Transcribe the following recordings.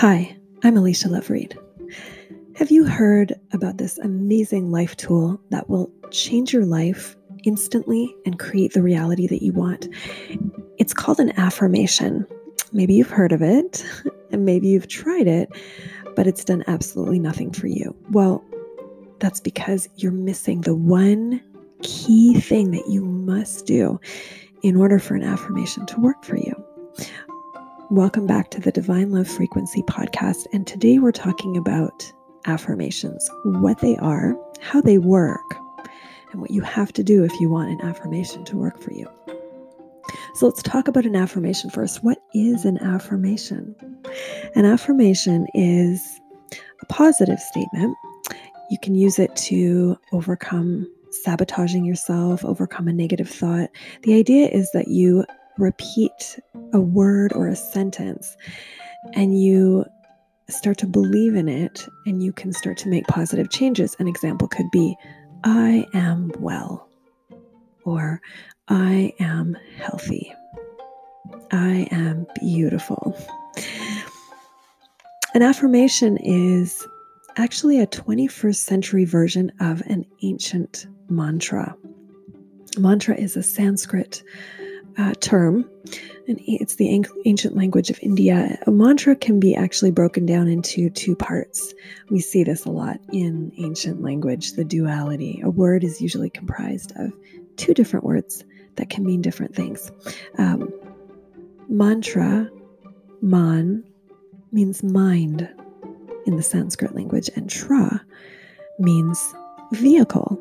Hi, I'm Alicia Lovereed. Have you heard about this amazing life tool that will change your life instantly and create the reality that you want? It's called an affirmation. Maybe you've heard of it, and maybe you've tried it, but it's done absolutely nothing for you. Well, that's because you're missing the one key thing that you must do in order for an affirmation to work for you. Welcome back to the Divine Love Frequency podcast. And today we're talking about affirmations, what they are, how they work, and what you have to do if you want an affirmation to work for you. So let's talk about an affirmation first. What is an affirmation? An affirmation is a positive statement. You can use it to overcome sabotaging yourself, overcome a negative thought. The idea is that you repeat a word or a sentence and you start to believe in it and you can start to make positive changes. An example could be, I am well, or I am healthy, I am beautiful. An affirmation is actually a 21st century version of an ancient mantra. Mantra is a Sanskrit uh, term, and it's the ancient language of India. A mantra can be actually broken down into two parts. We see this a lot in ancient language, the duality. A word is usually comprised of two different words that can mean different things. Um, mantra, man, means mind in the Sanskrit language, and tra means vehicle,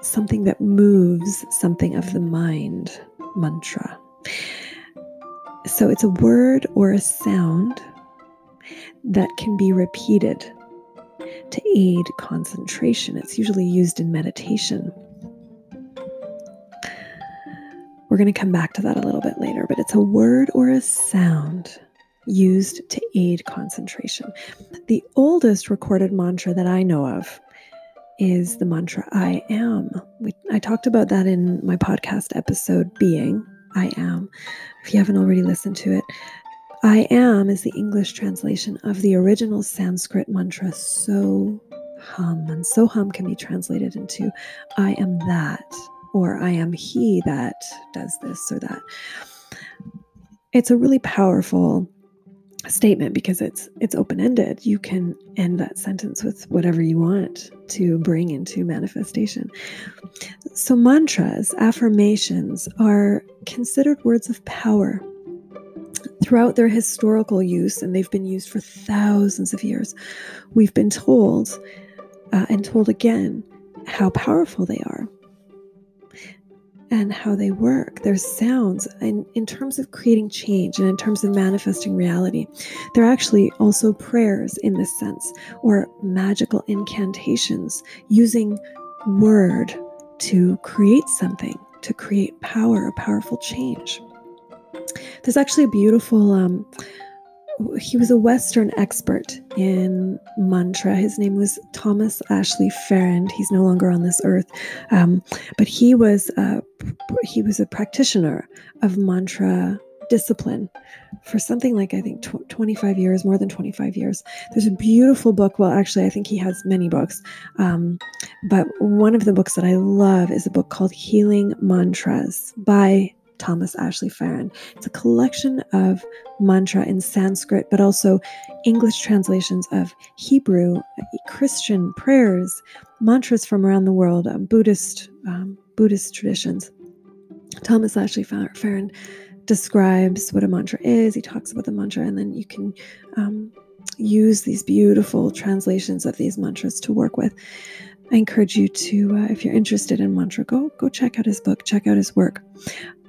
something that moves something of the mind mantra. So it's a word or a sound that can be repeated to aid concentration. It's usually used in meditation. We're going to come back to that a little bit later, but it's a word or a sound used to aid concentration. The oldest recorded mantra that I know of is the mantra I am. We, I talked about that in my podcast episode, Being I Am. If you haven't already listened to it, I am is the English translation of the original Sanskrit mantra So Hum. And So Hum can be translated into I am that, or I am he that does this or that. It's a really powerful statement because it's it's open-ended. You can end that sentence with whatever you want to bring into manifestation. So mantras affirmations are considered words of power throughout their historical use and they've been used for thousands of years. We've been told uh, and told again how powerful they are and how they work, their sounds, and in terms of creating change and in terms of manifesting reality. They're actually also prayers in this sense, or magical incantations using word to create something, to create power, a powerful change. There's actually a beautiful um, he was a Western expert in mantra. His name was Thomas Ashley Farrand. He's no longer on this earth, um, but he was a, he was a practitioner of mantra discipline for something like I think tw- 25 years, more than 25 years. There's a beautiful book. Well, actually, I think he has many books, um, but one of the books that I love is a book called Healing Mantras by Thomas Ashley Farrand. It's a collection of mantra in Sanskrit, but also English translations of Hebrew, Christian prayers, mantras from around the world, um, Buddhist um, Buddhist traditions. Thomas Ashley Farrand describes what a mantra is. He talks about the mantra, and then you can um, use these beautiful translations of these mantras to work with. I encourage you to, uh, if you're interested in mantra, go go check out his book, check out his work.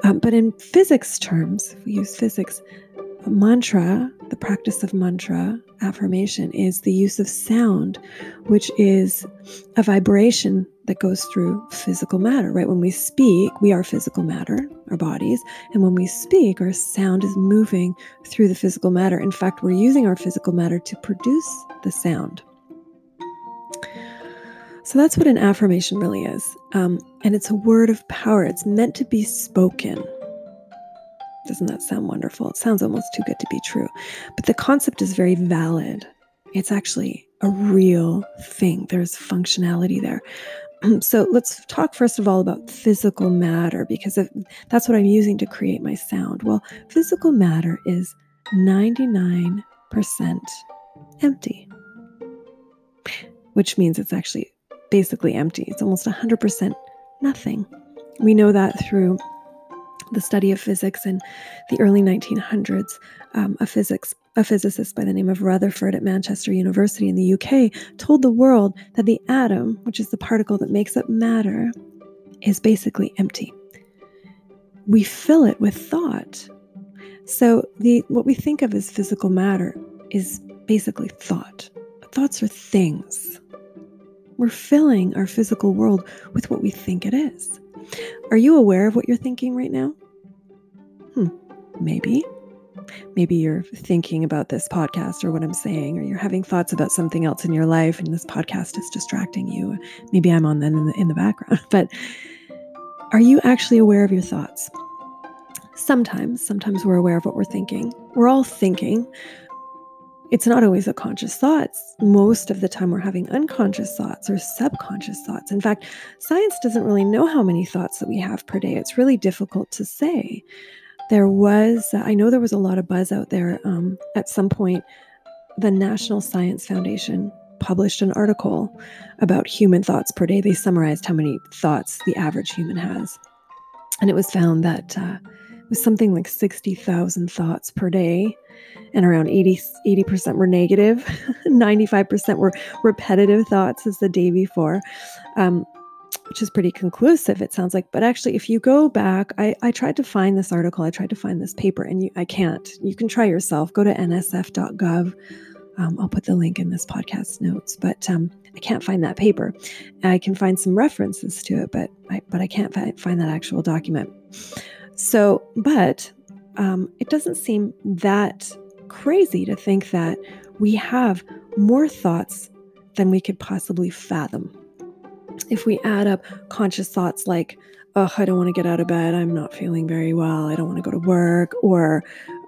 Um, but in physics terms, if we use physics, mantra, the practice of mantra affirmation, is the use of sound, which is a vibration that goes through physical matter, right? When we speak, we are physical matter, our bodies. And when we speak, our sound is moving through the physical matter. In fact, we're using our physical matter to produce the sound. So that's what an affirmation really is. Um, and it's a word of power, it's meant to be spoken. Doesn't that sound wonderful? It sounds almost too good to be true. But the concept is very valid. It's actually a real thing. There's functionality there. So let's talk first of all about physical matter because if, that's what I'm using to create my sound. Well, physical matter is 99% empty, which means it's actually basically empty. It's almost 100% nothing. We know that through the study of physics in the early 1900s. Um, a physics a physicist by the name of Rutherford at Manchester University in the UK told the world that the atom, which is the particle that makes up matter, is basically empty. We fill it with thought. So the what we think of as physical matter is basically thought. Thoughts are things. We're filling our physical world with what we think it is. Are you aware of what you're thinking right now? Hmm, maybe. Maybe you're thinking about this podcast or what I'm saying, or you're having thoughts about something else in your life, and this podcast is distracting you. Maybe I'm on then in the, in the background, but are you actually aware of your thoughts? Sometimes, sometimes we're aware of what we're thinking. We're all thinking. It's not always a conscious thoughts. Most of the time, we're having unconscious thoughts or subconscious thoughts. In fact, science doesn't really know how many thoughts that we have per day. It's really difficult to say there was, I know there was a lot of buzz out there. Um, at some point, the National Science Foundation published an article about human thoughts per day. They summarized how many thoughts the average human has. And it was found that uh, was something like 60,000 thoughts per day, and around 80, 80% were negative, 95% were repetitive thoughts as the day before. Um, which is pretty conclusive, it sounds like. But actually, if you go back, I, I tried to find this article, I tried to find this paper, and you, I can't. You can try yourself. Go to nsf.gov. Um, I'll put the link in this podcast notes, but um, I can't find that paper. I can find some references to it, but I, but I can't fi- find that actual document. So, but um, it doesn't seem that crazy to think that we have more thoughts than we could possibly fathom if we add up conscious thoughts like, oh, I don't want to get out of bed, I'm not feeling very well, I don't want to go to work, or,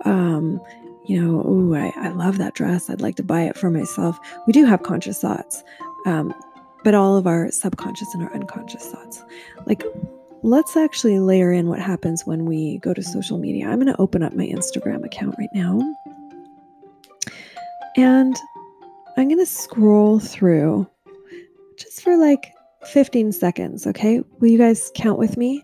um, you know, oh, I, I love that dress, I'd like to buy it for myself. We do have conscious thoughts, um, but all of our subconscious and our unconscious thoughts. Like, let's actually layer in what happens when we go to social media. I'm going to open up my Instagram account right now. And I'm going to scroll through just for like 15 seconds, okay? Will you guys count with me?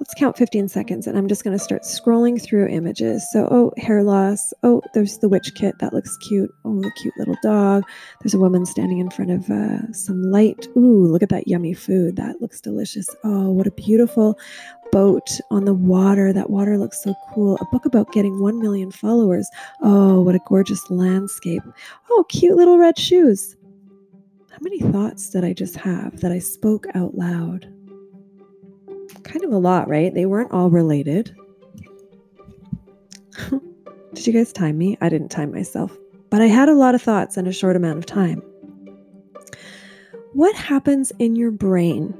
Let's count 15 seconds and I'm just going to start scrolling through images. So, oh, hair loss. Oh, there's the witch kit. That looks cute. Oh, the cute little dog. There's a woman standing in front of uh, some light. Ooh, look at that yummy food. That looks delicious. Oh, what a beautiful boat on the water. That water looks so cool. A book about getting 1 million followers. Oh, what a gorgeous landscape. Oh, cute little red shoes. How many thoughts did I just have that I spoke out loud? Kind of a lot, right? They weren't all related. did you guys time me? I didn't time myself, but I had a lot of thoughts in a short amount of time. What happens in your brain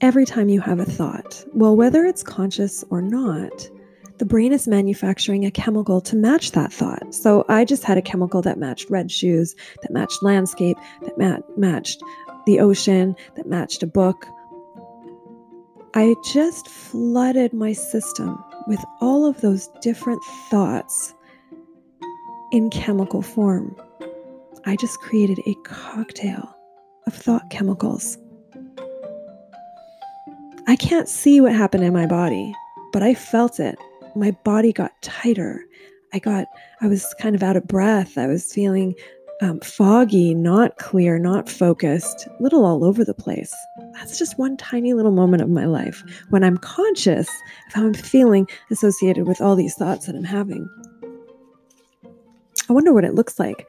every time you have a thought? Well, whether it's conscious or not, the brain is manufacturing a chemical to match that thought. So I just had a chemical that matched red shoes, that matched landscape, that mat- matched the ocean, that matched a book. I just flooded my system with all of those different thoughts in chemical form. I just created a cocktail of thought chemicals. I can't see what happened in my body, but I felt it my body got tighter. I got, I was kind of out of breath. I was feeling um, foggy, not clear, not focused, little all over the place. That's just one tiny little moment of my life when I'm conscious of how I'm feeling associated with all these thoughts that I'm having. I wonder what it looks like.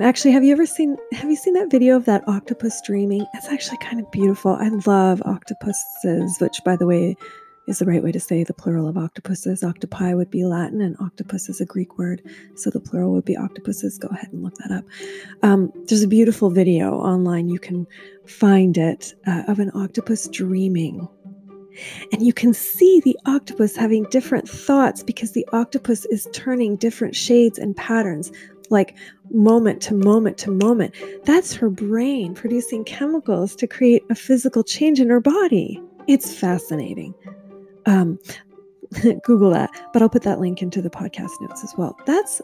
Actually, have you ever seen have you seen that video of that octopus dreaming? It's actually kind of beautiful. I love octopuses, which by the way is the right way to say the plural of octopuses. Octopi would be Latin, and octopus is a Greek word, so the plural would be octopuses. Go ahead and look that up. Um, there's a beautiful video online. You can find it uh, of an octopus dreaming. And you can see the octopus having different thoughts because the octopus is turning different shades and patterns, like moment to moment to moment. That's her brain producing chemicals to create a physical change in her body. It's fascinating. Um, Google that, but I'll put that link into the podcast notes as well. That's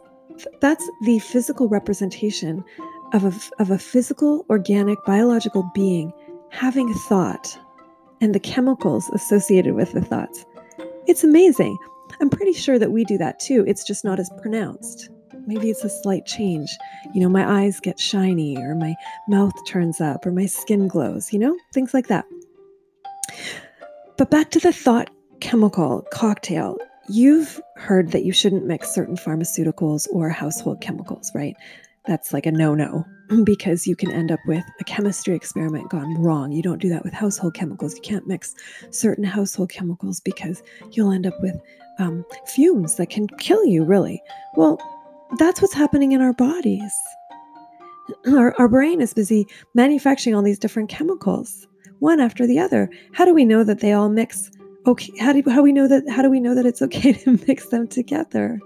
that's the physical representation of a, of a physical, organic, biological being having thought and the chemicals associated with the thoughts. It's amazing. I'm pretty sure that we do that too. It's just not as pronounced. Maybe it's a slight change. You know, my eyes get shiny, or my mouth turns up, or my skin glows, you know, things like that. But back to the thought chemical cocktail. You've heard that you shouldn't mix certain pharmaceuticals or household chemicals, right? That's like a no no because you can end up with a chemistry experiment gone wrong. You don't do that with household chemicals. You can't mix certain household chemicals because you'll end up with um, fumes that can kill you, really. Well, that's what's happening in our bodies. Our, our brain is busy manufacturing all these different chemicals, one after the other. How do we know that they all mix? Okay, how do how we know that? How do we know that it's okay to mix them together?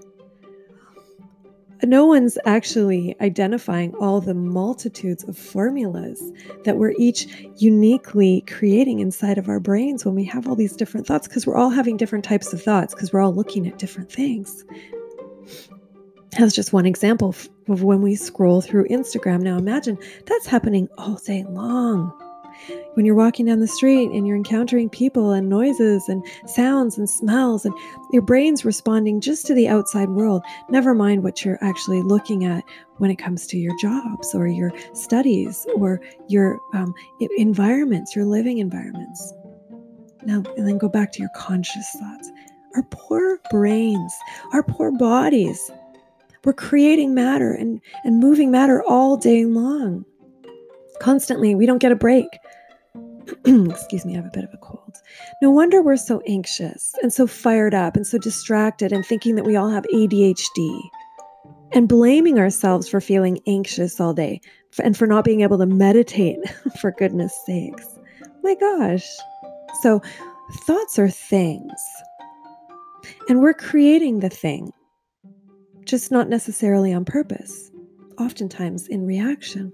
no one's actually identifying all the multitudes of formulas that we're each uniquely creating inside of our brains when we have all these different thoughts because we're all having different types of thoughts because we're all looking at different things. That's just one example of when we scroll through Instagram. Now imagine that's happening all day long when you're walking down the street and you're encountering people and noises and sounds and smells, and your brain's responding just to the outside world, never mind what you're actually looking at when it comes to your jobs or your studies or your um, environments, your living environments. Now, and then go back to your conscious thoughts. Our poor brains, our poor bodies. We're creating matter and, and moving matter all day long. Constantly, we don't get a break. excuse me, I have a bit of a cold. No wonder we're so anxious and so fired up and so distracted and thinking that we all have ADHD and blaming ourselves for feeling anxious all day and for not being able to meditate, for goodness sakes. My gosh. So, thoughts are things, and we're creating the thing, just not necessarily on purpose, oftentimes in reaction.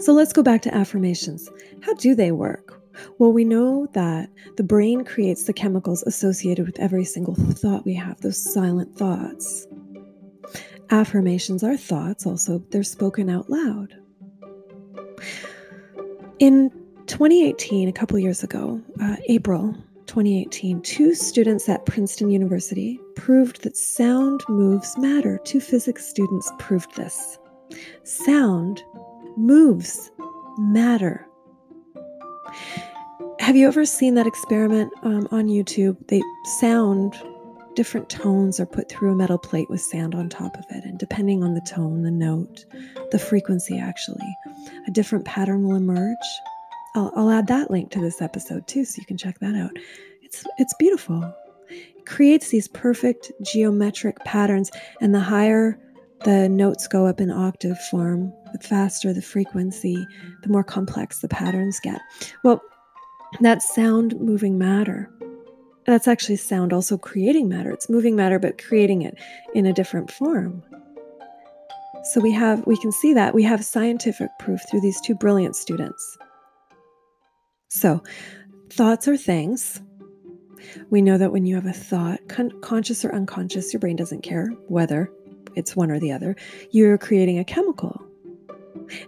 So let's go back to affirmations. How do they work? Well, we know that the brain creates the chemicals associated with every single thought we have, those silent thoughts. Affirmations are thoughts, also, they're spoken out loud. In 2018, a couple years ago, uh, April 2018, two students at Princeton University proved that sound moves matter. Two physics students proved this. Sound moves matter. Have you ever seen that experiment um, on YouTube? They sound different tones are put through a metal plate with sand on top of it. And depending on the tone, the note, the frequency, actually, a different pattern will emerge. I'll, I'll add that link to this episode too, so you can check that out. It's, it's beautiful. It creates these perfect geometric patterns, and the higher the notes go up in octave form, the faster the frequency, the more complex the patterns get. Well, that's sound moving matter. That's actually sound also creating matter. It's moving matter, but creating it in a different form. So we have we can see that we have scientific proof through these two brilliant students. So, thoughts are things. We know that when you have a thought, con- conscious or unconscious, your brain doesn't care whether it's one or the other, you're creating a chemical.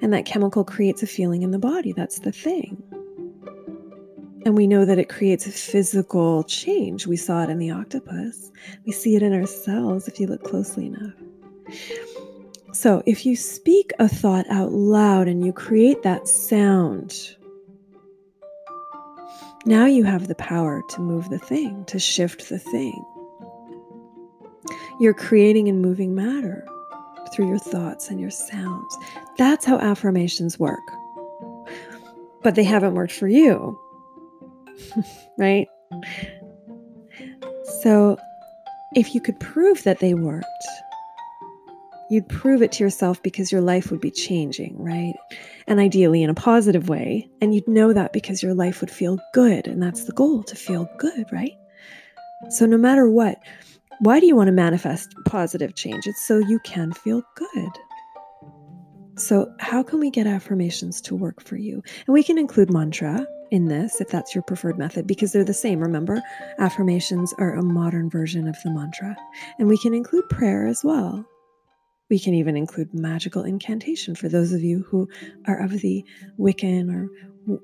And that chemical creates a feeling in the body. That's the thing. And we know that it creates a physical change. We saw it in the octopus. We see it in ourselves if you look closely enough. So, if you speak a thought out loud and you create that sound, now you have the power to move the thing, to shift the thing. You're creating and moving matter through your thoughts and your sounds. That's how affirmations work. But they haven't worked for you, right? So, if you could prove that they worked, You'd prove it to yourself because your life would be changing, right? And ideally in a positive way. And you'd know that because your life would feel good. And that's the goal to feel good, right? So, no matter what, why do you want to manifest positive change? It's so you can feel good. So, how can we get affirmations to work for you? And we can include mantra in this if that's your preferred method because they're the same. Remember, affirmations are a modern version of the mantra. And we can include prayer as well. We can even include magical incantation for those of you who are of the Wiccan or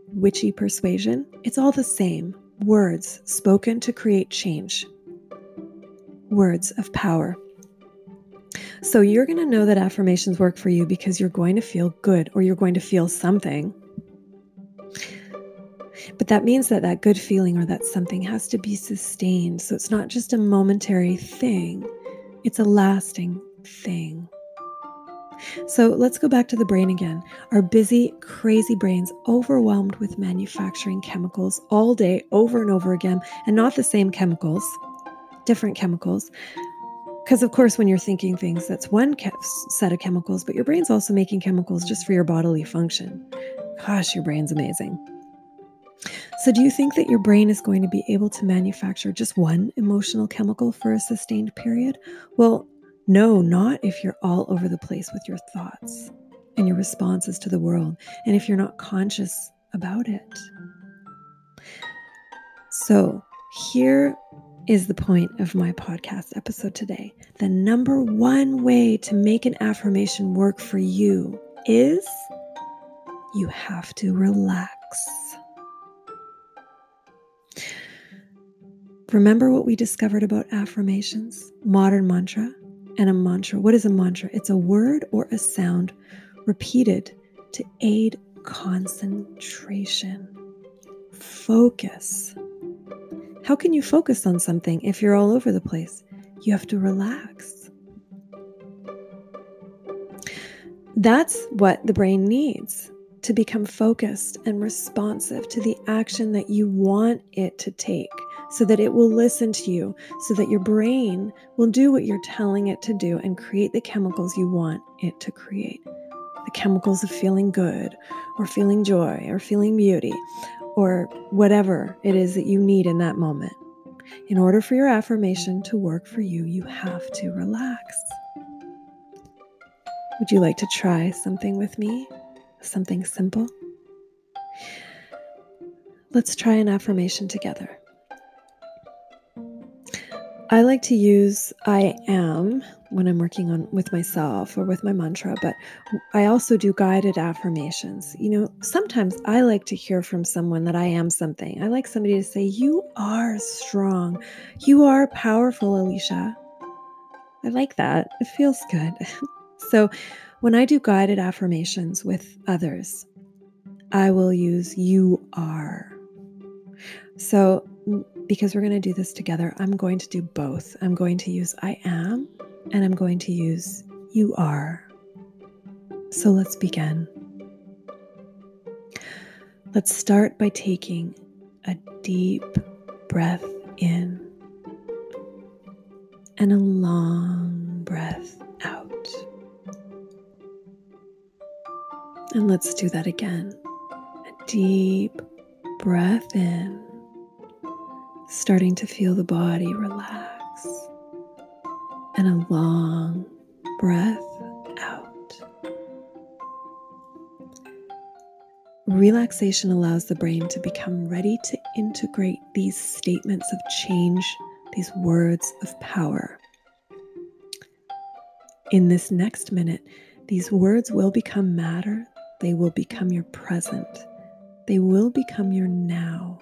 witchy persuasion. It's all the same words spoken to create change, words of power. So you're going to know that affirmations work for you because you're going to feel good or you're going to feel something. But that means that that good feeling or that something has to be sustained. So it's not just a momentary thing, it's a lasting thing. So let's go back to the brain again. Our busy, crazy brains overwhelmed with manufacturing chemicals all day, over and over again, and not the same chemicals, different chemicals. Because, of course, when you're thinking things, that's one set of chemicals, but your brain's also making chemicals just for your bodily function. Gosh, your brain's amazing. So, do you think that your brain is going to be able to manufacture just one emotional chemical for a sustained period? Well, no, not if you're all over the place with your thoughts and your responses to the world, and if you're not conscious about it. So, here is the point of my podcast episode today. The number one way to make an affirmation work for you is you have to relax. Remember what we discovered about affirmations, modern mantra, and a mantra. What is a mantra? It's a word or a sound repeated to aid concentration, focus, how can you focus on something if you're all over the place? You have to relax. That's what the brain needs to become focused and responsive to the action that you want it to take so that it will listen to you, so that your brain will do what you're telling it to do and create the chemicals you want it to create. The chemicals of feeling good or feeling joy or feeling beauty or whatever it is that you need in that moment. In order for your affirmation to work for you, you have to relax. Would you like to try something with me? Something simple? Let's try an affirmation together. I like to use I am when I'm working on with myself or with my mantra, but I also do guided affirmations. You know, sometimes I like to hear from someone that I am something. I like somebody to say, You are strong. You are powerful, Alicia. I like that. It feels good. so when I do guided affirmations with others, I will use you are. So because we're going to do this together, I'm going to do both. I'm going to use I am and I'm going to use you are. So let's begin. Let's start by taking a deep breath in and a long breath out. And let's do that again. A deep breath in starting to feel the body relax, and a long breath out. Relaxation allows the brain to become ready to integrate these statements of change, these words of power. In this next minute, these words will become matter, they will become your present, they will become your now.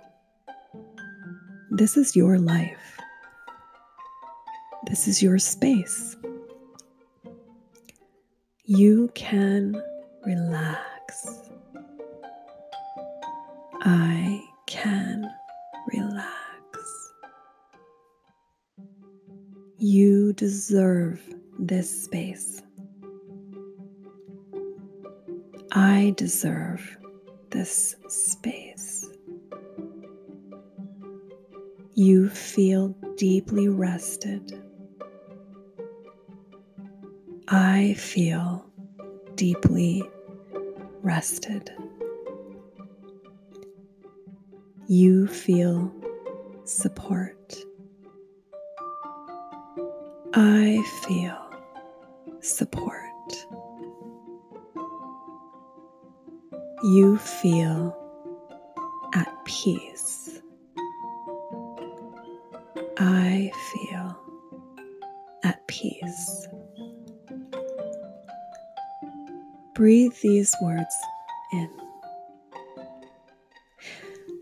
This is your life. This is your space. You can relax. I can relax. You deserve this space. I deserve this space. You feel deeply rested. I feel deeply rested. You feel support. I feel support. You feel at peace. I feel at peace. Breathe these words in.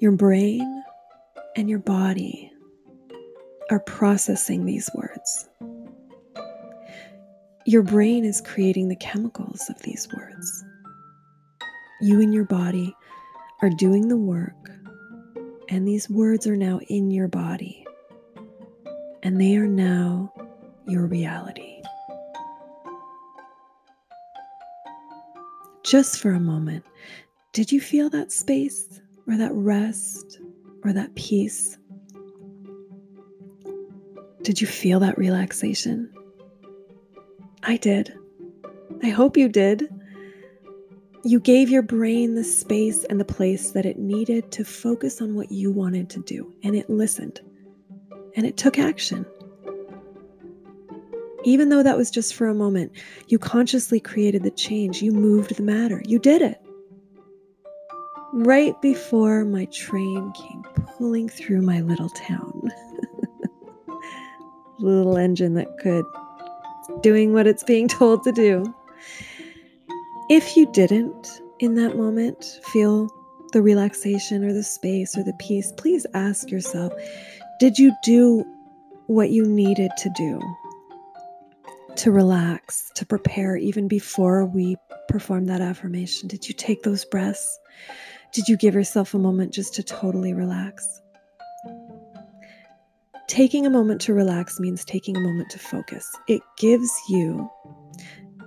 Your brain and your body are processing these words. Your brain is creating the chemicals of these words. You and your body are doing the work, and these words are now in your body, and they are now your reality. Just for a moment, did you feel that space or that rest or that peace? Did you feel that relaxation? I did. I hope you did. You gave your brain the space and the place that it needed to focus on what you wanted to do, and it listened and it took action. Even though that was just for a moment, you consciously created the change. You moved the matter. You did it. Right before my train came pulling through my little town. little engine that could, doing what it's being told to do. If you didn't in that moment feel the relaxation or the space or the peace, please ask yourself did you do what you needed to do to relax, to prepare even before we perform that affirmation? Did you take those breaths? Did you give yourself a moment just to totally relax? Taking a moment to relax means taking a moment to focus. It gives you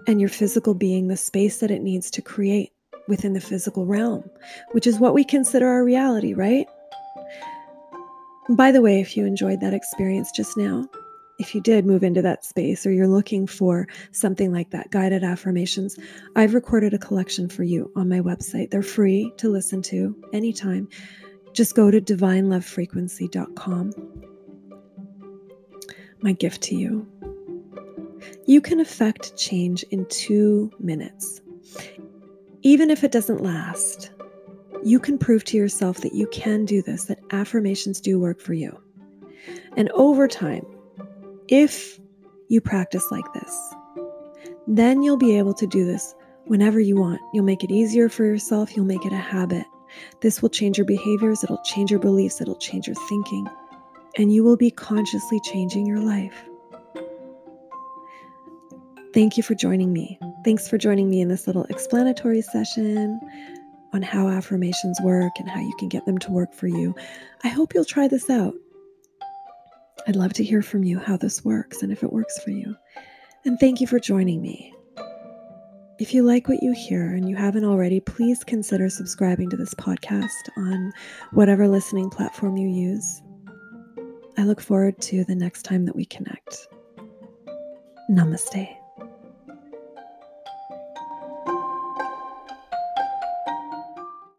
and your physical being the space that it needs to create within the physical realm, which is what we consider our reality, right? By the way, if you enjoyed that experience just now, if you did move into that space or you're looking for something like that, guided affirmations, I've recorded a collection for you on my website. They're free to listen to anytime. Just go to divinelovefrequency.com. My gift to you you can affect change in two minutes. Even if it doesn't last, you can prove to yourself that you can do this, that affirmations do work for you. And over time, if you practice like this, then you'll be able to do this whenever you want. You'll make it easier for yourself, you'll make it a habit. This will change your behaviors, it'll change your beliefs, it'll change your thinking, and you will be consciously changing your life. Thank you for joining me. Thanks for joining me in this little explanatory session on how affirmations work and how you can get them to work for you. I hope you'll try this out. I'd love to hear from you how this works and if it works for you. And thank you for joining me. If you like what you hear and you haven't already, please consider subscribing to this podcast on whatever listening platform you use. I look forward to the next time that we connect. Namaste.